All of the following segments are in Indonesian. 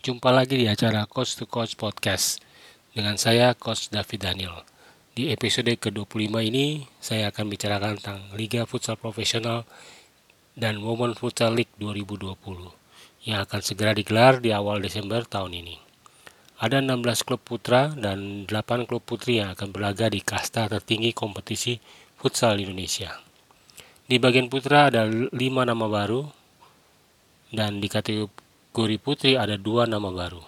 Jumpa lagi di acara Coach to Coach Podcast dengan saya Coach David Daniel. Di episode ke-25 ini saya akan bicarakan tentang Liga Futsal Profesional dan Women Futsal League 2020 yang akan segera digelar di awal Desember tahun ini. Ada 16 klub putra dan 8 klub putri yang akan berlaga di kasta tertinggi kompetisi futsal Indonesia. Di bagian putra ada 5 nama baru dan di kategori kategori putri ada dua nama baru.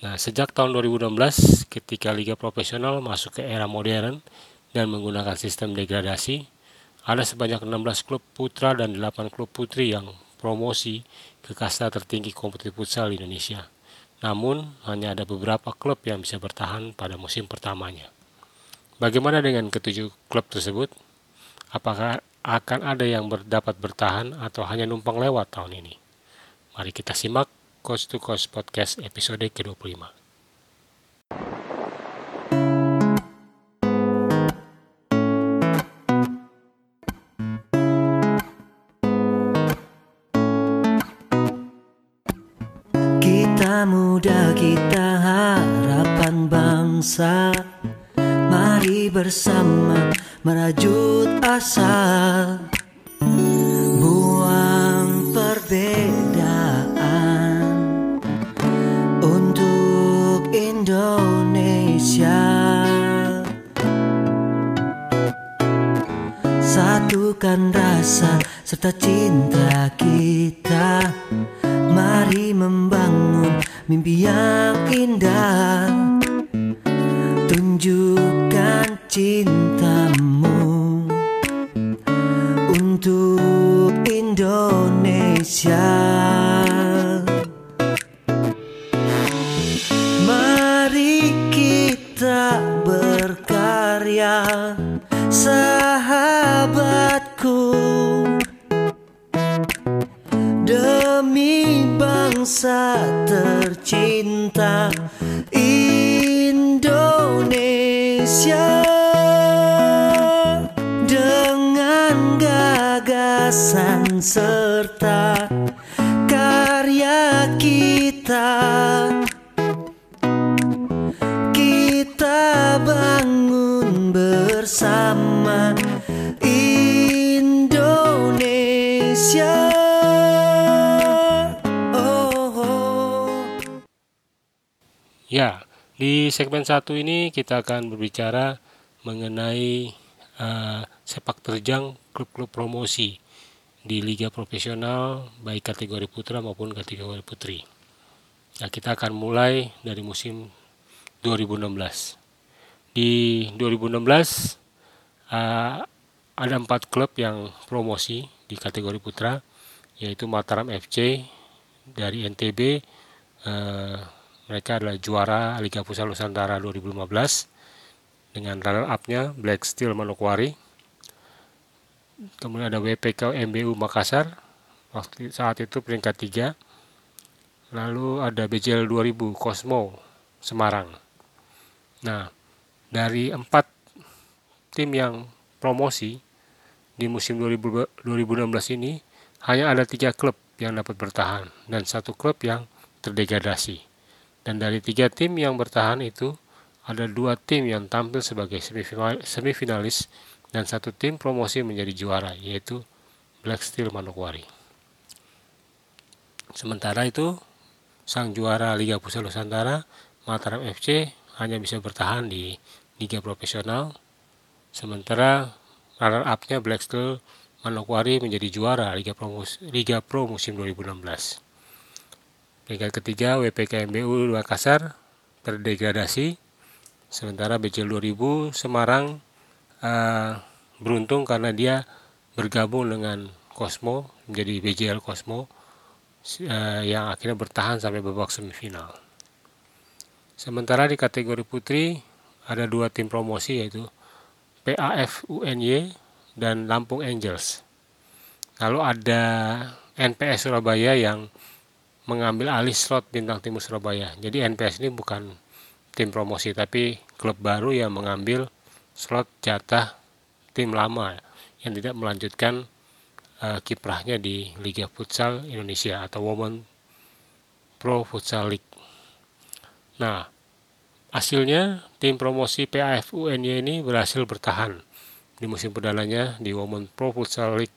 Nah, sejak tahun 2016 ketika liga profesional masuk ke era modern dan menggunakan sistem degradasi, ada sebanyak 16 klub putra dan 8 klub putri yang promosi ke kasta tertinggi kompetisi futsal Indonesia. Namun, hanya ada beberapa klub yang bisa bertahan pada musim pertamanya. Bagaimana dengan ketujuh klub tersebut? Apakah akan ada yang dapat bertahan atau hanya numpang lewat tahun ini? Mari kita simak Coast to Coast Podcast episode ke-25. Kita muda, kita harapan bangsa Mari bersama merajut asa serta cinta kita Mari membangun mimpi yang indah tercinta Indonesia. Dengan gagasan serta di segmen satu ini kita akan berbicara mengenai uh, sepak terjang klub-klub promosi di liga profesional baik kategori putra maupun kategori putri. Nah, kita akan mulai dari musim 2016. Di 2016 uh, ada empat klub yang promosi di kategori putra yaitu Mataram FC dari NTB uh, mereka adalah juara Liga Pusat Nusantara 2015 dengan runner up-nya Black Steel Manokwari. Kemudian ada WPK MBU Makassar waktu saat itu peringkat 3 lalu ada BJL 2000 Cosmo Semarang. Nah dari empat tim yang promosi di musim 2016 ini hanya ada tiga klub yang dapat bertahan dan satu klub yang terdegradasi. Dan dari tiga tim yang bertahan itu ada dua tim yang tampil sebagai semifinalis dan satu tim promosi menjadi juara yaitu Black Steel Manokwari. Sementara itu sang juara Liga Pusat Nusantara Mataram FC hanya bisa bertahan di liga profesional sementara runner up-nya Black Steel Manokwari menjadi juara Liga Pro, Liga Pro musim 2016. Peringkat ketiga WPKMBU Makassar terdegradasi, sementara BCL 2000 Semarang uh, beruntung karena dia bergabung dengan Cosmo menjadi BJL Cosmo uh, yang akhirnya bertahan sampai babak semifinal. Sementara di kategori putri ada dua tim promosi yaitu PAF UNY dan Lampung Angels. Lalu ada NPS Surabaya yang mengambil alih slot bintang timur Surabaya. Jadi NPS ini bukan tim promosi tapi klub baru yang mengambil slot jatah tim lama yang tidak melanjutkan uh, kiprahnya di Liga Futsal Indonesia atau Women Pro Futsal League. Nah, hasilnya tim promosi PAF UNY ini berhasil bertahan di musim perdananya di Women Pro Futsal League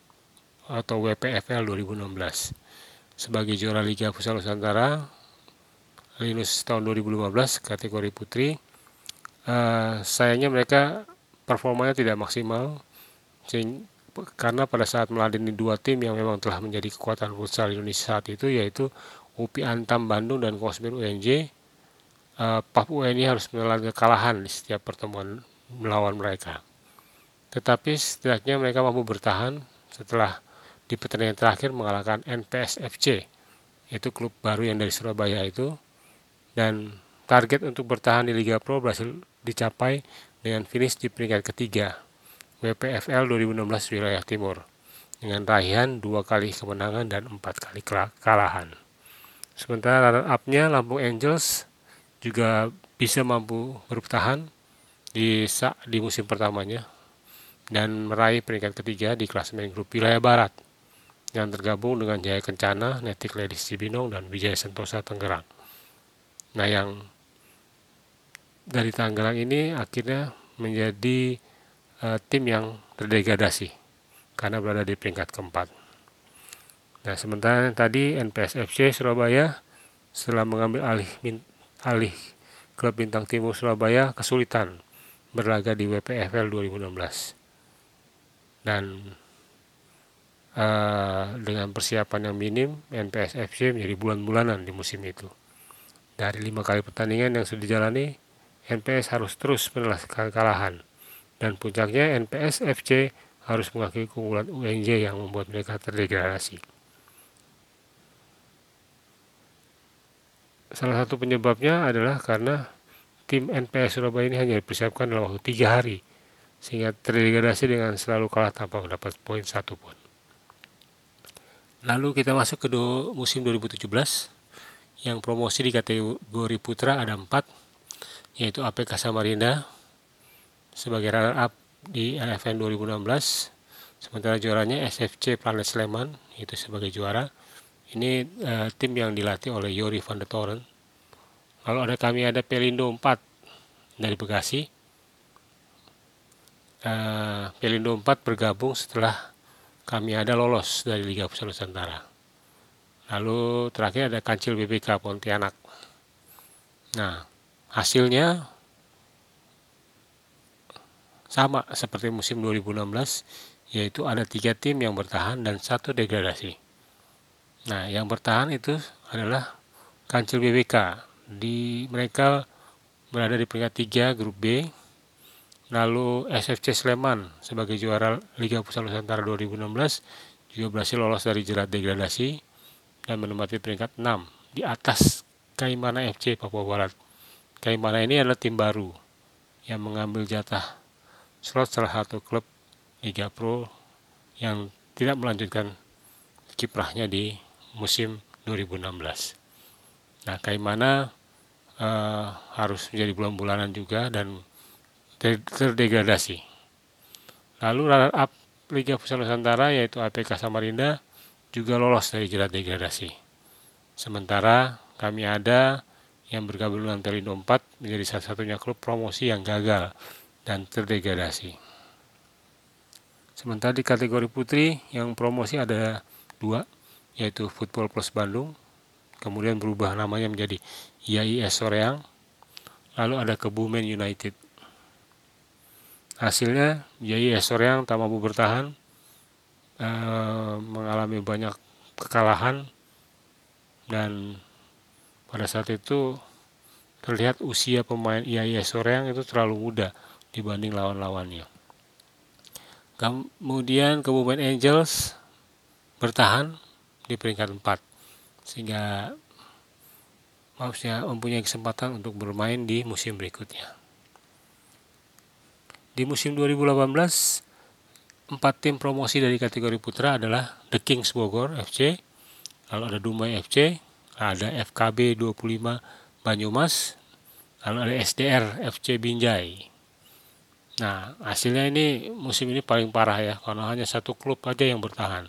atau WPFL 2016 sebagai juara Liga Futsal Nusantara Linus tahun 2015 kategori putri. Uh, sayangnya mereka performanya tidak maksimal karena pada saat meladeni dua tim yang memang telah menjadi kekuatan futsal Indonesia saat itu yaitu UPI Antam Bandung dan Kosmir UNJ uh, PAP UNY harus menelan kekalahan di setiap pertemuan melawan mereka. Tetapi setidaknya mereka mampu bertahan setelah di pertandingan terakhir mengalahkan NPS FC itu klub baru yang dari Surabaya itu dan target untuk bertahan di Liga Pro berhasil dicapai dengan finish di peringkat ketiga WPFL 2016 wilayah timur dengan raihan dua kali kemenangan dan empat kali kekalahan. Sementara runner up-nya Lampung Angels juga bisa mampu bertahan di di musim pertamanya dan meraih peringkat ketiga di klasemen grup wilayah barat yang tergabung dengan Jaya Kencana, Netik Ladies Cibinong, dan Wijaya Sentosa Tangerang. Nah yang dari Tangerang ini akhirnya menjadi uh, tim yang terdegradasi karena berada di peringkat keempat. Nah sementara tadi NPSFC Surabaya setelah mengambil alih alih klub bintang timur Surabaya kesulitan berlaga di WPFL 2016 dan uh, dengan persiapan yang minim NPS FC menjadi bulan-bulanan di musim itu. Dari lima kali pertandingan yang sudah dijalani, NPS harus terus menelas kekalahan dan puncaknya NPS FC harus mengakui keunggulan UNJ yang membuat mereka terdegradasi. Salah satu penyebabnya adalah karena tim NPS Surabaya ini hanya dipersiapkan dalam waktu tiga hari, sehingga terdegradasi dengan selalu kalah tanpa mendapat poin satu pun. Lalu kita masuk ke musim 2017 yang promosi di kategori putra ada empat yaitu APK Samarinda sebagai runner up di LFN 2016 sementara juaranya SFC Planet Sleman itu sebagai juara. Ini uh, tim yang dilatih oleh Yori van der Toren. Lalu ada kami ada Pelindo 4 dari Bekasi. Uh, Pelindo 4 bergabung setelah kami ada lolos dari Liga Futsal Nusantara. Lalu terakhir ada Kancil BPK Pontianak. Nah, hasilnya sama seperti musim 2016, yaitu ada tiga tim yang bertahan dan satu degradasi. Nah, yang bertahan itu adalah Kancil BPK. Di mereka berada di peringkat 3 grup B Lalu SFC Sleman sebagai juara Liga Futsal Nusantara 2016 juga berhasil lolos dari jerat degradasi dan menempati peringkat 6 di atas Kaimana FC Papua Barat. Kaimana ini adalah tim baru yang mengambil jatah slot salah satu klub Liga Pro yang tidak melanjutkan kiprahnya di musim 2016. Nah, Kaimana uh, harus menjadi bulan-bulanan juga dan terdegradasi. Lalu runner up Liga Futsal Nusantara yaitu APK Samarinda juga lolos dari jerat degradasi. Sementara kami ada yang bergabung dengan Pelindo 4 menjadi salah satunya klub promosi yang gagal dan terdegradasi. Sementara di kategori putri yang promosi ada dua, yaitu Football Plus Bandung, kemudian berubah namanya menjadi IAIS Soreang, lalu ada Kebumen United. Hasilnya Yai Esoryang tak mampu bertahan, eh, mengalami banyak kekalahan dan pada saat itu terlihat usia pemain Yai Esoryang itu terlalu muda dibanding lawan-lawannya. Kemudian Kabupaten Angels bertahan di peringkat 4 sehingga maksudnya mempunyai kesempatan untuk bermain di musim berikutnya. Di musim 2018, empat tim promosi dari kategori putra adalah The Kings Bogor FC, lalu ada Dumai FC, ada FKB 25 Banyumas, lalu ada SDR FC Binjai. Nah, hasilnya ini musim ini paling parah ya, karena hanya satu klub aja yang bertahan.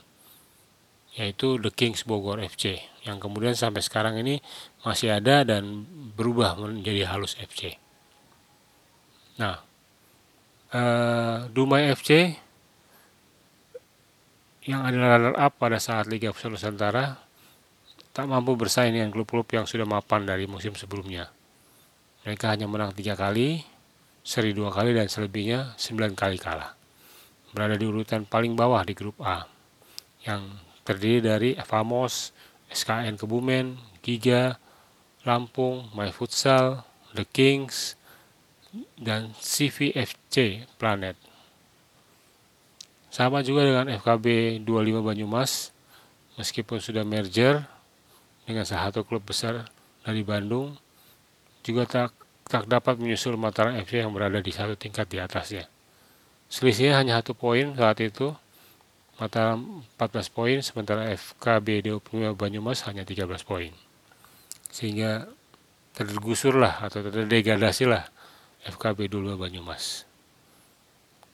yaitu The Kings Bogor FC yang kemudian sampai sekarang ini masih ada dan berubah menjadi Halus FC. Nah, eh, Dumai FC yang adalah runner up pada saat Liga Futsal Nusantara tak mampu bersaing dengan klub-klub yang sudah mapan dari musim sebelumnya. Mereka hanya menang tiga kali, seri dua kali dan selebihnya sembilan kali kalah. Berada di urutan paling bawah di grup A, yang terdiri dari Famos, SKN Kebumen, Giga, Lampung, My Futsal, The Kings, dan CVFC Planet. Sama juga dengan FKB 25 Banyumas, meskipun sudah merger dengan salah satu klub besar dari Bandung, juga tak, tak dapat menyusul Mataram FC yang berada di satu tingkat di atasnya. Selisihnya hanya satu poin saat itu, Mataram 14 poin, sementara FKB 25 Banyumas hanya 13 poin. Sehingga tergusurlah atau terdegradasi lah FKB 25 Banyumas.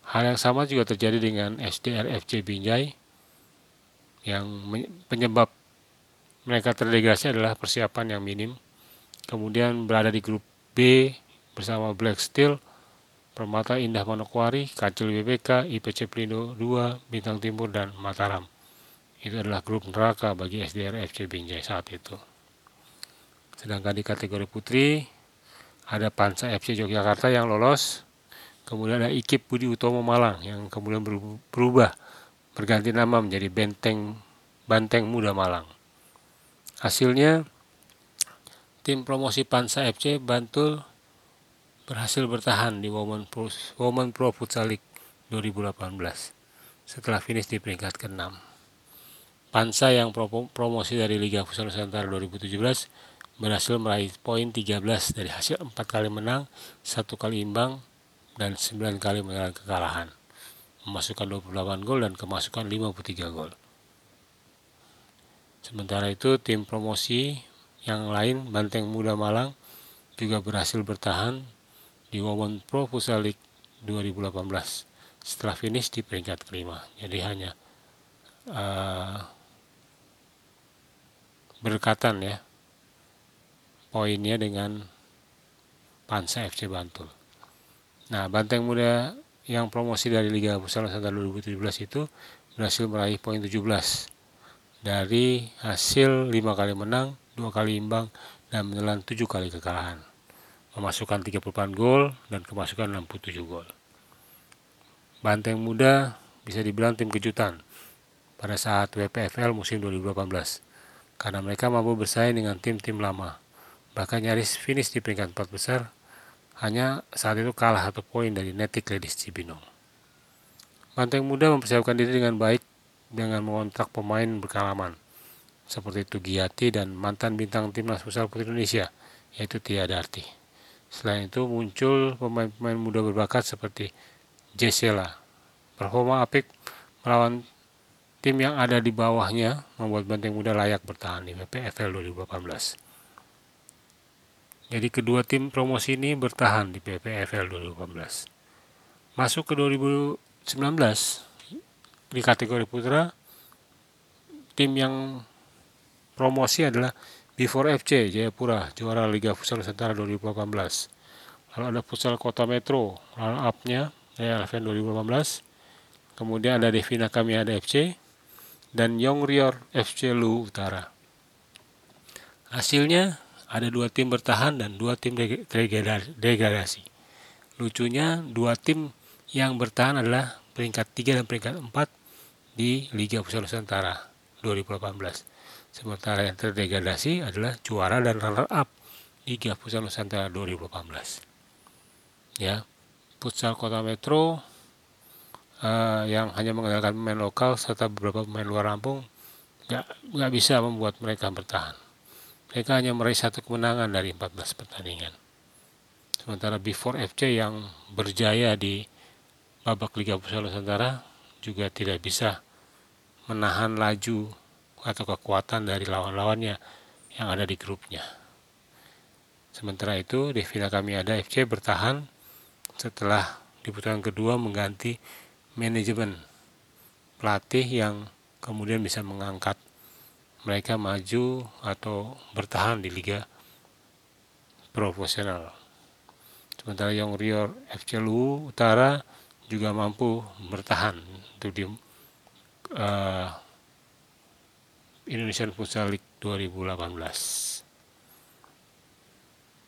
Hal yang sama juga terjadi dengan SDR FC Binjai yang penyebab mereka terdegradasi adalah persiapan yang minim. Kemudian berada di grup B bersama Black Steel, Permata Indah Manokwari, Kancil BPK, IPC Pelindo 2, Bintang Timur, dan Mataram. Itu adalah grup neraka bagi SDR FC Binjai saat itu. Sedangkan di kategori putri, ada Pansa FC Yogyakarta yang lolos Kemudian ada Ikip Budi Utomo Malang yang kemudian berubah berganti nama menjadi Benteng Banteng Muda Malang. Hasilnya tim promosi Pansa FC Bantul berhasil bertahan di Women Pro, Women Pro Futsal League 2018 setelah finish di peringkat ke-6. Pansa yang promosi dari Liga Futsal Nusantara 2017 berhasil meraih poin 13 dari hasil 4 kali menang, satu kali imbang, dan 9 kali menyerang kekalahan, memasukkan 28 gol dan kemasukan 53 gol. Sementara itu tim promosi yang lain Banteng Muda Malang juga berhasil bertahan di Women Pro Futsal League 2018 setelah finish di peringkat kelima. Jadi hanya uh, berdekatan ya poinnya dengan Pansa FC Bantul. Nah, Banteng Muda yang promosi dari Liga Futsal Nusantara 2017 itu berhasil meraih poin 17 dari hasil 5 kali menang, 2 kali imbang, dan menelan 7 kali kekalahan. Memasukkan 34 gol dan kemasukan 67 gol. Banteng Muda bisa dibilang tim kejutan pada saat WPFL musim 2018 karena mereka mampu bersaing dengan tim-tim lama bahkan nyaris finish di peringkat 4 besar hanya saat itu kalah satu poin dari Netik Ladies Cibinong. Banteng Muda mempersiapkan diri dengan baik dengan mengontrak pemain berkalaman seperti Tugiati dan mantan bintang timnas futsal putri Indonesia yaitu Tia Darti. Selain itu muncul pemain-pemain muda berbakat seperti Jesela. Performa apik melawan tim yang ada di bawahnya membuat Banteng Muda layak bertahan di PPFL 2018. Jadi kedua tim promosi ini bertahan di PPFL 2018. Masuk ke 2019 di kategori putra, tim yang promosi adalah Before FC Jayapura, juara Liga Futsal Nusantara 2018. Lalu ada Futsal Kota Metro, runner up-nya ya, 2018. Kemudian ada Devina Kamiada FC dan Yong Rior FC Lu Utara. Hasilnya ada dua tim bertahan dan dua tim degradasi. Lucunya dua tim yang bertahan adalah peringkat 3 dan peringkat 4 di Liga Futsal Nusantara 2018. Sementara yang terdegradasi adalah juara dan runner up Liga Futsal Nusantara 2018. Ya, Futsal Kota Metro uh, yang hanya mengandalkan pemain lokal serta beberapa pemain luar Lampung nggak bisa membuat mereka bertahan mereka hanya meraih satu kemenangan dari 14 pertandingan. Sementara Before FC yang berjaya di babak Liga Futsal Nusantara juga tidak bisa menahan laju atau kekuatan dari lawan-lawannya yang ada di grupnya. Sementara itu, Devina Kamiada FC bertahan setelah di putaran kedua mengganti manajemen pelatih yang kemudian bisa mengangkat mereka maju atau bertahan di liga profesional. Sementara Young Rio FC Luwu Utara juga mampu bertahan untuk di uh, Indonesian Futsal League 2018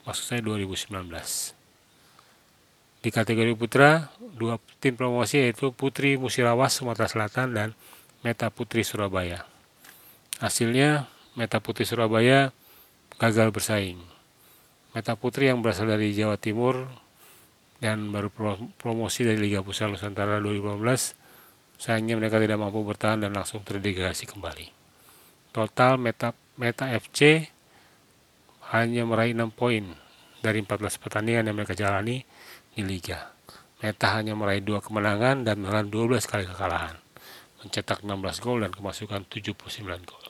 maksud saya 2019 di kategori putra dua tim promosi yaitu Putri Musirawas Sumatera Selatan dan Meta Putri Surabaya hasilnya Meta Putri Surabaya gagal bersaing. Meta Putri yang berasal dari Jawa Timur dan baru promosi dari Liga Pusat Nusantara 2015 sayangnya mereka tidak mampu bertahan dan langsung terdegradasi kembali. Total Meta, Meta FC hanya meraih 6 poin dari 14 pertandingan yang mereka jalani di Liga. Meta hanya meraih dua kemenangan dan menelan 12 kali kekalahan. Mencetak 16 gol dan kemasukan 79 gol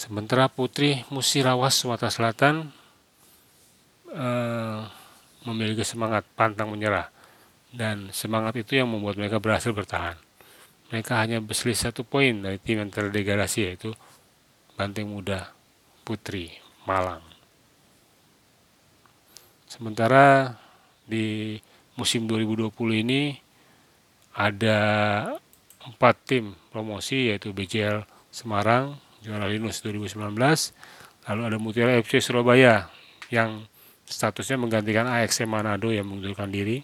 sementara Putri Musirawas Sumatera Selatan eh, memiliki semangat pantang menyerah dan semangat itu yang membuat mereka berhasil bertahan. Mereka hanya berselisih satu poin dari tim yang terdegradasi yaitu Banteng Muda Putri Malang. Sementara di musim 2020 ini ada empat tim promosi yaitu BCL Semarang juara Linus 2019, lalu ada Mutiara FC Surabaya yang statusnya menggantikan AXC Manado yang mengundurkan diri.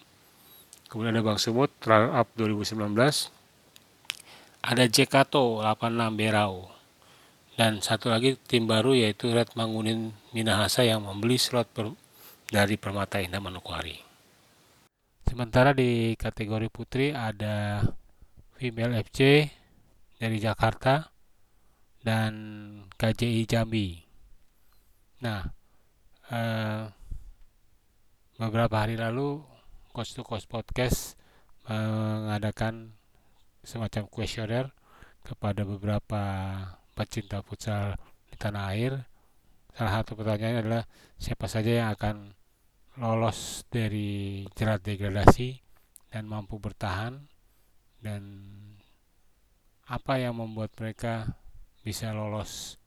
Kemudian ada Bang Sumut, Runner Up 2019. Ada Jekato 86 Berau. Dan satu lagi tim baru yaitu Red Mangunin Minahasa yang membeli slot per, dari Permata Indah Manokwari. Sementara di kategori putri ada Female FC dari Jakarta dan KJI Jambi. Nah, eh, beberapa hari lalu Coach to Coach Podcast mengadakan semacam kuesioner kepada beberapa pecinta futsal di tanah air. Salah satu pertanyaannya adalah siapa saja yang akan lolos dari jerat degradasi dan mampu bertahan dan apa yang membuat mereka bisa lolos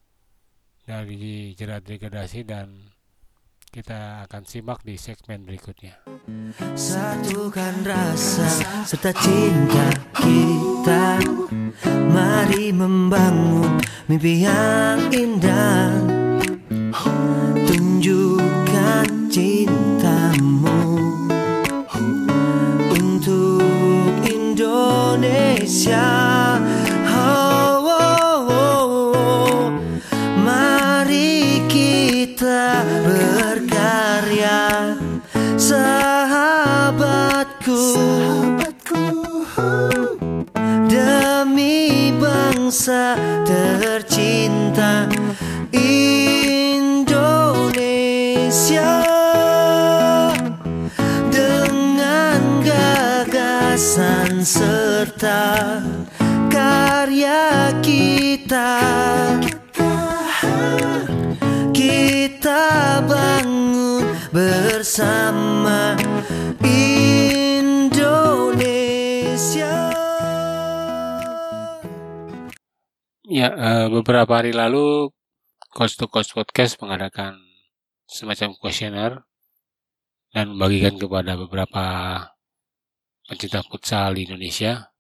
dari jerat degradasi dan kita akan simak di segmen berikutnya. Satukan rasa serta cinta kita. Mari membangun mimpi yang indah. Tunjukkan cintamu Untuk Indonesia bangsa Eh, beberapa hari lalu Coach to Coach Podcast mengadakan semacam kuesioner dan membagikan kepada beberapa pencinta futsal di Indonesia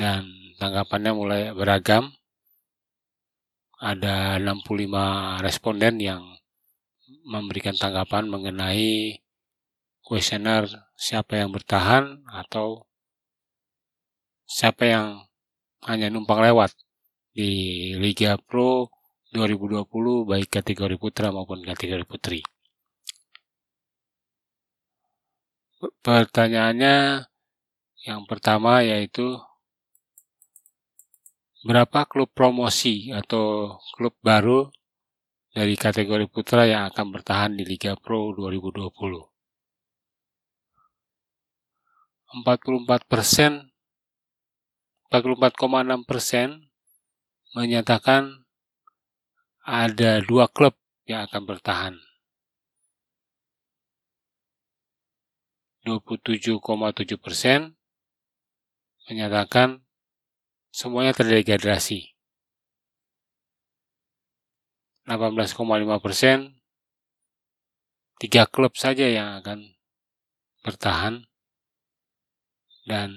dan tanggapannya mulai beragam. Ada 65 responden yang memberikan tanggapan mengenai kuesioner siapa yang bertahan atau siapa yang hanya numpang lewat di Liga Pro 2020 baik kategori putra maupun kategori putri. Pertanyaannya yang pertama yaitu berapa klub promosi atau klub baru dari kategori putra yang akan bertahan di Liga Pro 2020? 44 persen 44,6 persen menyatakan ada dua klub yang akan bertahan. 27,7 persen menyatakan semuanya terdegradasi 18,5 persen, tiga klub saja yang akan bertahan dan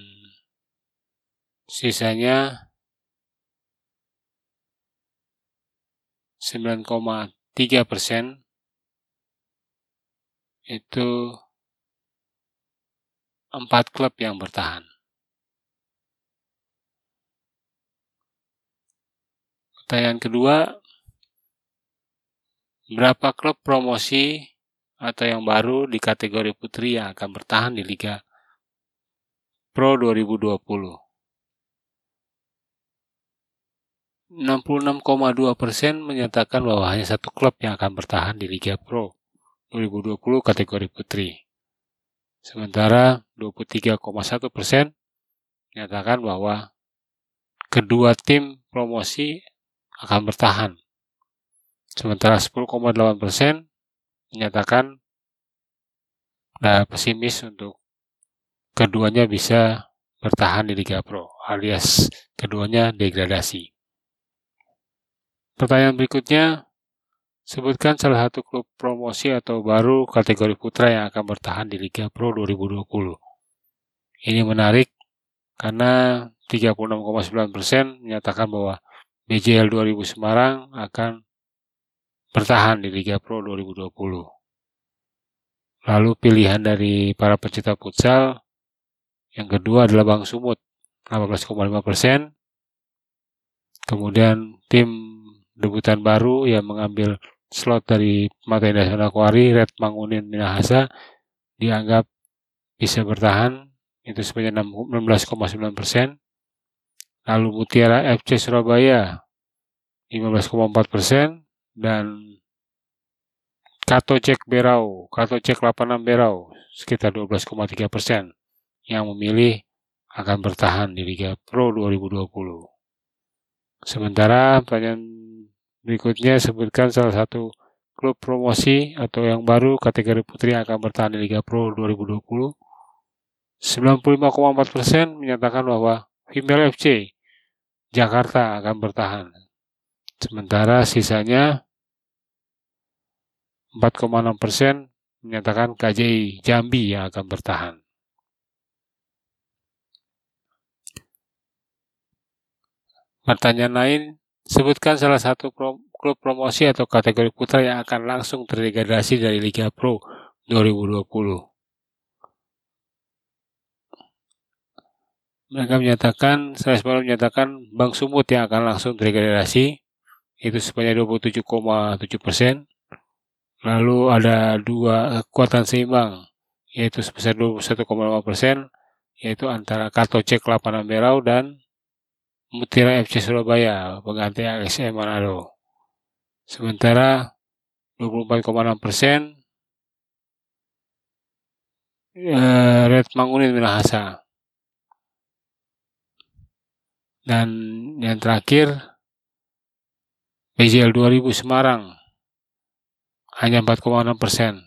sisanya 9,3 persen itu empat klub yang bertahan. Pertanyaan kedua, berapa klub promosi atau yang baru di kategori putri yang akan bertahan di Liga Pro 2020? 66,2 persen menyatakan bahwa hanya satu klub yang akan bertahan di Liga Pro 2020 kategori putri. Sementara 23,1 persen menyatakan bahwa kedua tim promosi akan bertahan. Sementara 10,8 persen menyatakan nah, pesimis untuk keduanya bisa bertahan di Liga Pro alias keduanya degradasi. Pertanyaan berikutnya, sebutkan salah satu klub promosi atau baru kategori putra yang akan bertahan di Liga Pro 2020. Ini menarik karena 36,9% menyatakan bahwa BJL 2000 Semarang akan bertahan di Liga Pro 2020. Lalu pilihan dari para pecinta futsal yang kedua adalah Bang Sumut 18,5 persen. Kemudian tim debutan baru yang mengambil slot dari Mata Indah Sonakwari, Red Mangunin Minahasa dianggap bisa bertahan itu sebanyak 16,9 persen. Lalu Mutiara FC Surabaya 15,4 persen dan Kato Cek Berau, Kato Cek 86 Berau sekitar 12,3 persen yang memilih akan bertahan di Liga Pro 2020. Sementara pertanyaan berikutnya sebutkan salah satu klub promosi atau yang baru kategori putri yang akan bertahan di Liga Pro 2020. 95,4 persen menyatakan bahwa Female FC Jakarta akan bertahan. Sementara sisanya 4,6 persen menyatakan KJI Jambi yang akan bertahan. Pertanyaan lain, sebutkan salah satu klub promosi atau kategori putra yang akan langsung terdegradasi dari Liga Pro 2020. mereka menyatakan, saya semalam menyatakan Bank Sumut yang akan langsung terdegradasi itu sebanyak 27,7 persen. Lalu ada dua kekuatan seimbang yaitu sebesar 21,5 persen yaitu antara Kartu Cek 86 Merau dan Mutiara FC Surabaya pengganti ASM Manado. Sementara 24,6 persen eh, Red Mangunin Minahasa. Dan yang terakhir, PJL 2000 Semarang hanya 4,6 persen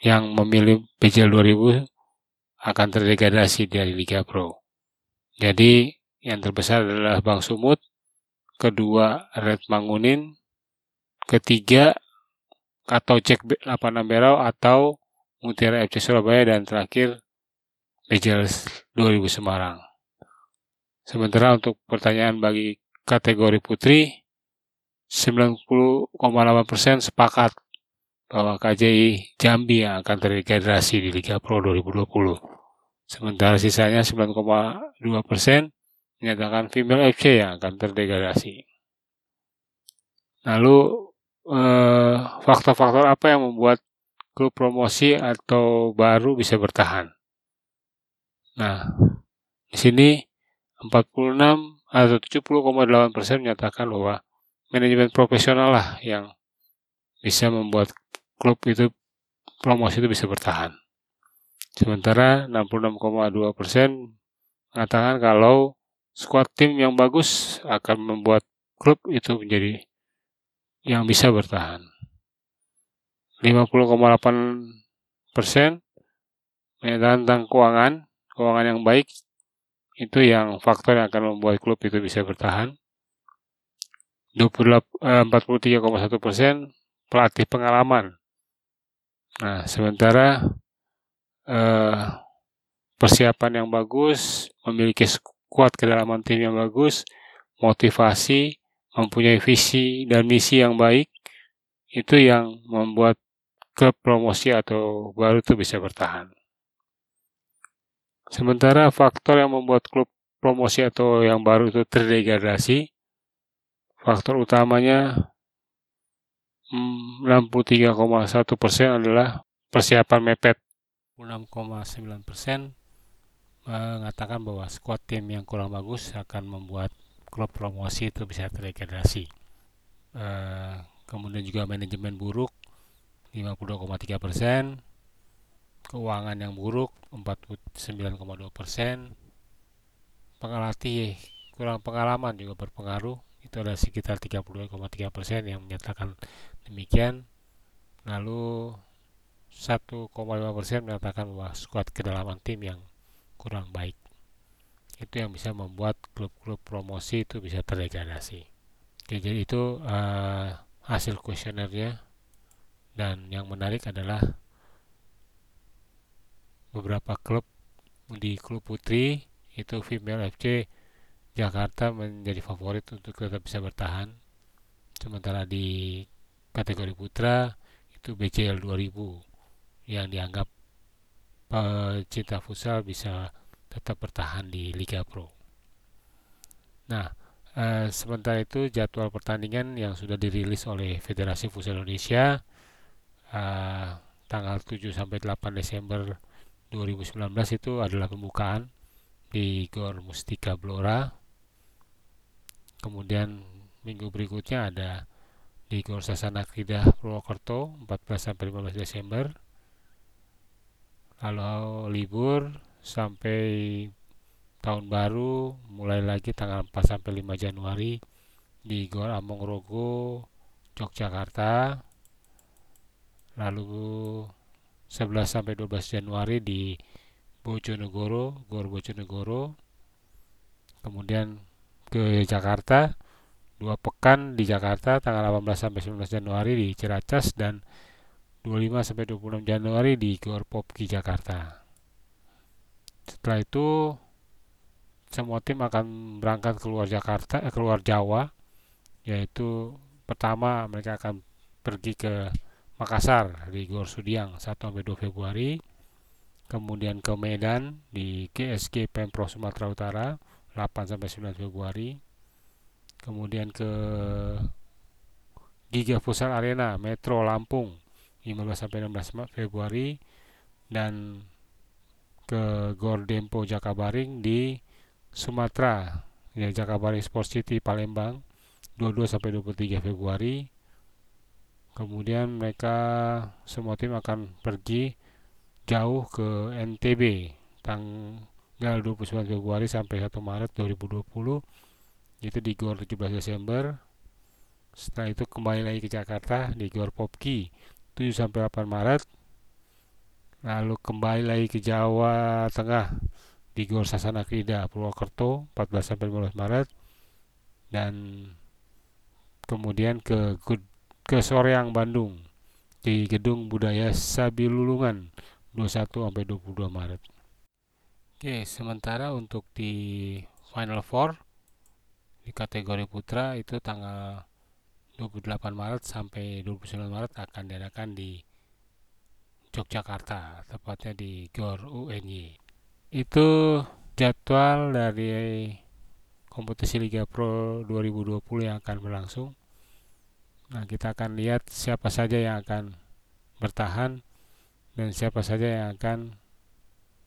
yang memilih PJL 2000 akan terdegradasi dari Liga Pro. Jadi yang terbesar adalah Bang Sumut, kedua Red Mangunin, ketiga atau Cek 86 Berau atau Mutiara FC Surabaya dan terakhir PJL 2000 Semarang. Sementara untuk pertanyaan bagi kategori putri, 90,8% sepakat bahwa KJI Jambi yang akan terdegradasi di Liga Pro 2020. Sementara sisanya 9,2% menyatakan Female FC yang akan terdegradasi. Lalu eh, faktor-faktor apa yang membuat klub promosi atau baru bisa bertahan? Nah, di sini 46 atau 70,8 persen menyatakan bahwa manajemen profesional lah yang bisa membuat klub itu promosi itu bisa bertahan. Sementara 66,2 persen mengatakan kalau squad tim yang bagus akan membuat klub itu menjadi yang bisa bertahan. 50,8 persen tentang keuangan, keuangan yang baik itu yang faktor yang akan membuat klub itu bisa bertahan. 43,1 persen pelatih pengalaman. Nah, sementara eh, persiapan yang bagus, memiliki skuad kedalaman tim yang bagus, motivasi, mempunyai visi dan misi yang baik, itu yang membuat klub promosi atau baru itu bisa bertahan. Sementara faktor yang membuat klub promosi atau yang baru itu terdegradasi, faktor utamanya 63,1 hmm, persen adalah persiapan mepet. 6,9 persen mengatakan bahwa squad tim yang kurang bagus akan membuat klub promosi itu bisa terdegradasi. Uh, kemudian juga manajemen buruk 52,3 persen, keuangan yang buruk 49,2 persen, pengelatih kurang pengalaman juga berpengaruh. Itu ada sekitar 32,3 persen yang menyatakan demikian. Lalu 1,5 persen menyatakan bahwa skuad kedalaman tim yang kurang baik. Itu yang bisa membuat klub-klub promosi itu bisa terdegradasi. Oke, jadi itu uh, hasil kuesionernya. Dan yang menarik adalah beberapa klub di klub putri itu female FC Jakarta menjadi favorit untuk tetap bisa bertahan. Sementara di kategori putra itu BCL 2000 yang dianggap pecinta futsal bisa tetap bertahan di Liga Pro. Nah, eh, sementara itu jadwal pertandingan yang sudah dirilis oleh Federasi Futsal Indonesia eh, tanggal 7 sampai 8 Desember 2019 itu adalah pembukaan di Gor Mustika Blora kemudian minggu berikutnya ada di Gor Sasana Kridah Purwokerto 14 sampai 15 Desember lalu libur sampai tahun baru mulai lagi tanggal 4 sampai 5 Januari di Gor Amongrogo Yogyakarta. Lalu 11 sampai 12 Januari di Bojonegoro Gor Bojonegoro. Kemudian ke Jakarta dua pekan di Jakarta tanggal 18 sampai 19 Januari di Ciracas dan 25 sampai 26 Januari di Gor Popki Jakarta. Setelah itu semua tim akan berangkat keluar Jakarta eh, keluar Jawa yaitu pertama mereka akan pergi ke Makassar di Gor Sudiang 1 sampai 2 Februari kemudian ke Medan di GSG Pemprov Sumatera Utara 8 sampai 9 Februari. Kemudian ke Giga Pusat Arena Metro Lampung 15 sampai 16 Februari dan ke Gor Dempo Jakabaring di Sumatera. Ya Jakabaring Sports City Palembang 22 sampai 23 Februari. Kemudian mereka semua tim akan pergi jauh ke NTB tang tanggal 29 Februari sampai 1 Maret 2020 itu di GOR 17 Desember. Setelah itu kembali lagi ke Jakarta di GOR Popki 7 sampai 8 Maret lalu kembali lagi ke Jawa Tengah di GOR Sasana Krida Purwokerto 14 sampai 15 Maret dan kemudian ke ke Soreang Bandung di Gedung Budaya Sabilulungan 21 sampai 22 Maret. Oke, sementara untuk di Final Four di kategori putra itu tanggal 28 Maret sampai 29 Maret akan diadakan di Yogyakarta, tepatnya di GOR UNY. Itu jadwal dari kompetisi Liga Pro 2020 yang akan berlangsung. Nah, kita akan lihat siapa saja yang akan bertahan dan siapa saja yang akan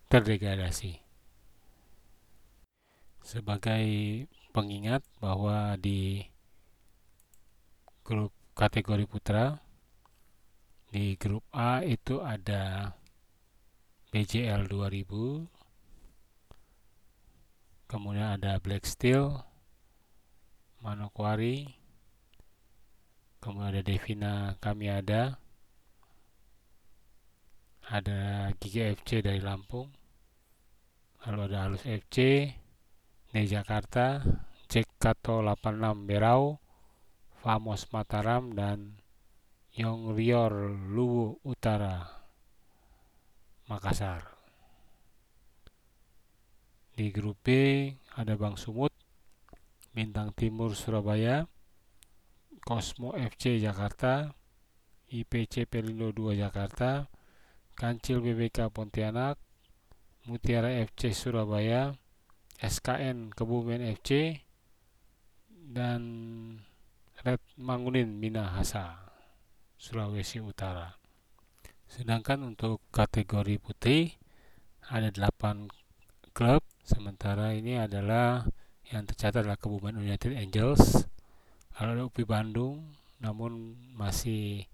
terdegradasi sebagai pengingat bahwa di grup kategori putra. Di grup A itu ada BJL 2000 kemudian ada Black Steel Manokwari. Kemudian ada Devina kami ada ada FC dari Lampung. Lalu ada Halus FC di Jakarta Jack Kato 86 Berau Famos Mataram dan Yonglior Luwu Utara Makassar. Di grup B ada Bang Sumut, Bintang Timur Surabaya, Cosmo FC Jakarta, IPC Pelindo 2 Jakarta, Kancil BBK Pontianak, Mutiara FC Surabaya, SKN Kebumen FC, dan Red Mangunin Minahasa, Sulawesi Utara. Sedangkan untuk kategori putri ada 8 klub, sementara ini adalah yang tercatat adalah Kebumen United Angels, lalu ada UPI Bandung, namun masih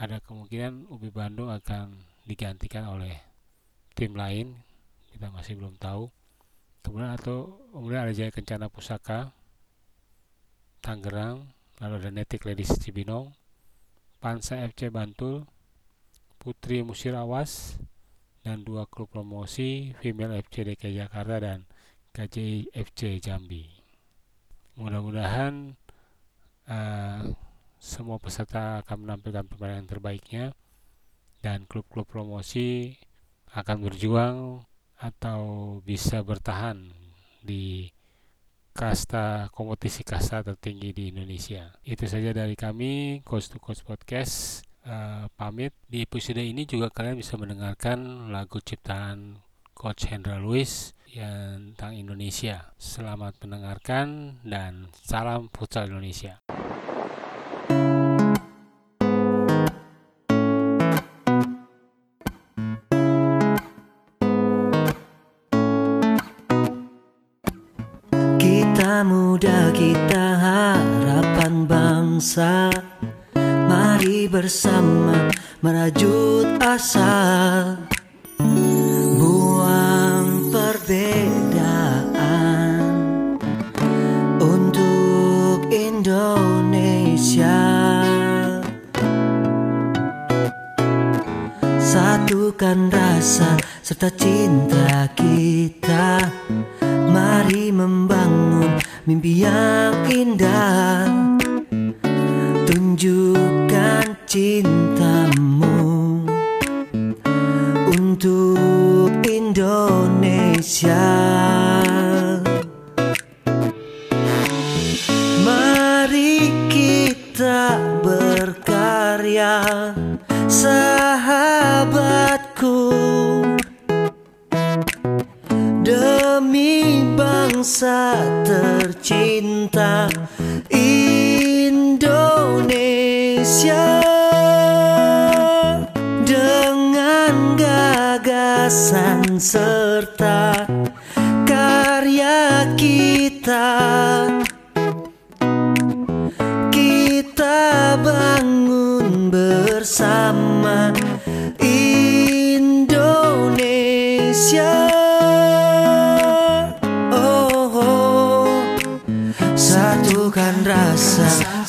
ada kemungkinan UPI Bandung akan digantikan oleh tim lain. Kita masih belum tahu. Kemudian atau kemudian ada Jaya Kencana Pusaka Tangerang lalu ada Netik Ladies Cibinong Pansa FC Bantul Putri Musir Awas dan dua klub promosi Female FC DKI Jakarta dan KJI FC Jambi. Mudah-mudahan uh, semua peserta akan menampilkan permainan terbaiknya dan klub-klub promosi akan berjuang atau bisa bertahan di kasta kompetisi kasta tertinggi di Indonesia. Itu saja dari kami Coach to Coach Podcast. Uh, pamit di episode ini juga kalian bisa mendengarkan lagu ciptaan Coach Hendra Lewis yang tentang Indonesia. Selamat mendengarkan dan salam futsal Indonesia. Muda kita harapan bangsa. Mari bersama merajut asa Buang perbedaan Untuk Indonesia. Satukan rasa serta cinta kita. Mari membangun mimpi yang indah. Tunjukkan cintamu Untuk Indonesia. Mari kita berkarya Sahabatku. Demi bangsa tercinta Indonesia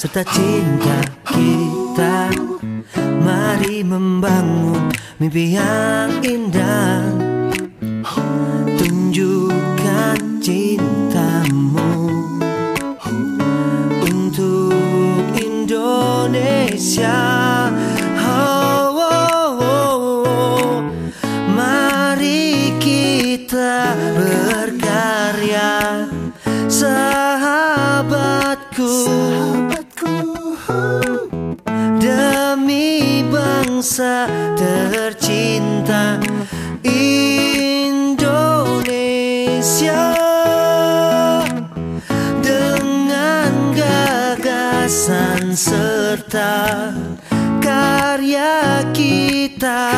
serta cinta kita Mari membangun mimpi yang indah Demi bangsa tercinta Indonesia Dengan gagasan serta karya kita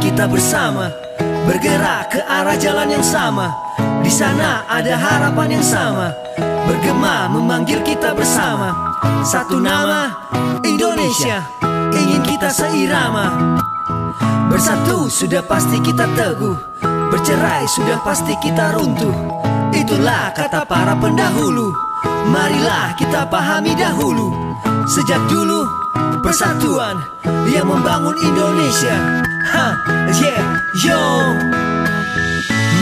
kita bersama Bergerak ke arah jalan yang sama. Di sana ada harapan yang sama Bergema memanggil kita bersama. Satu nama Indonesia Ingin kita seirama. Bersatu sudah pasti kita teguh Bercerai sudah pasti kita runtuh. Itulah kata para pendahulu Marilah kita pahami dahulu. Sejak dulu persatuan yang membangun Indonesia Ha, yeah, yo.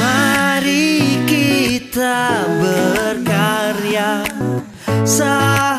Mari kita berkarya. Sahabatku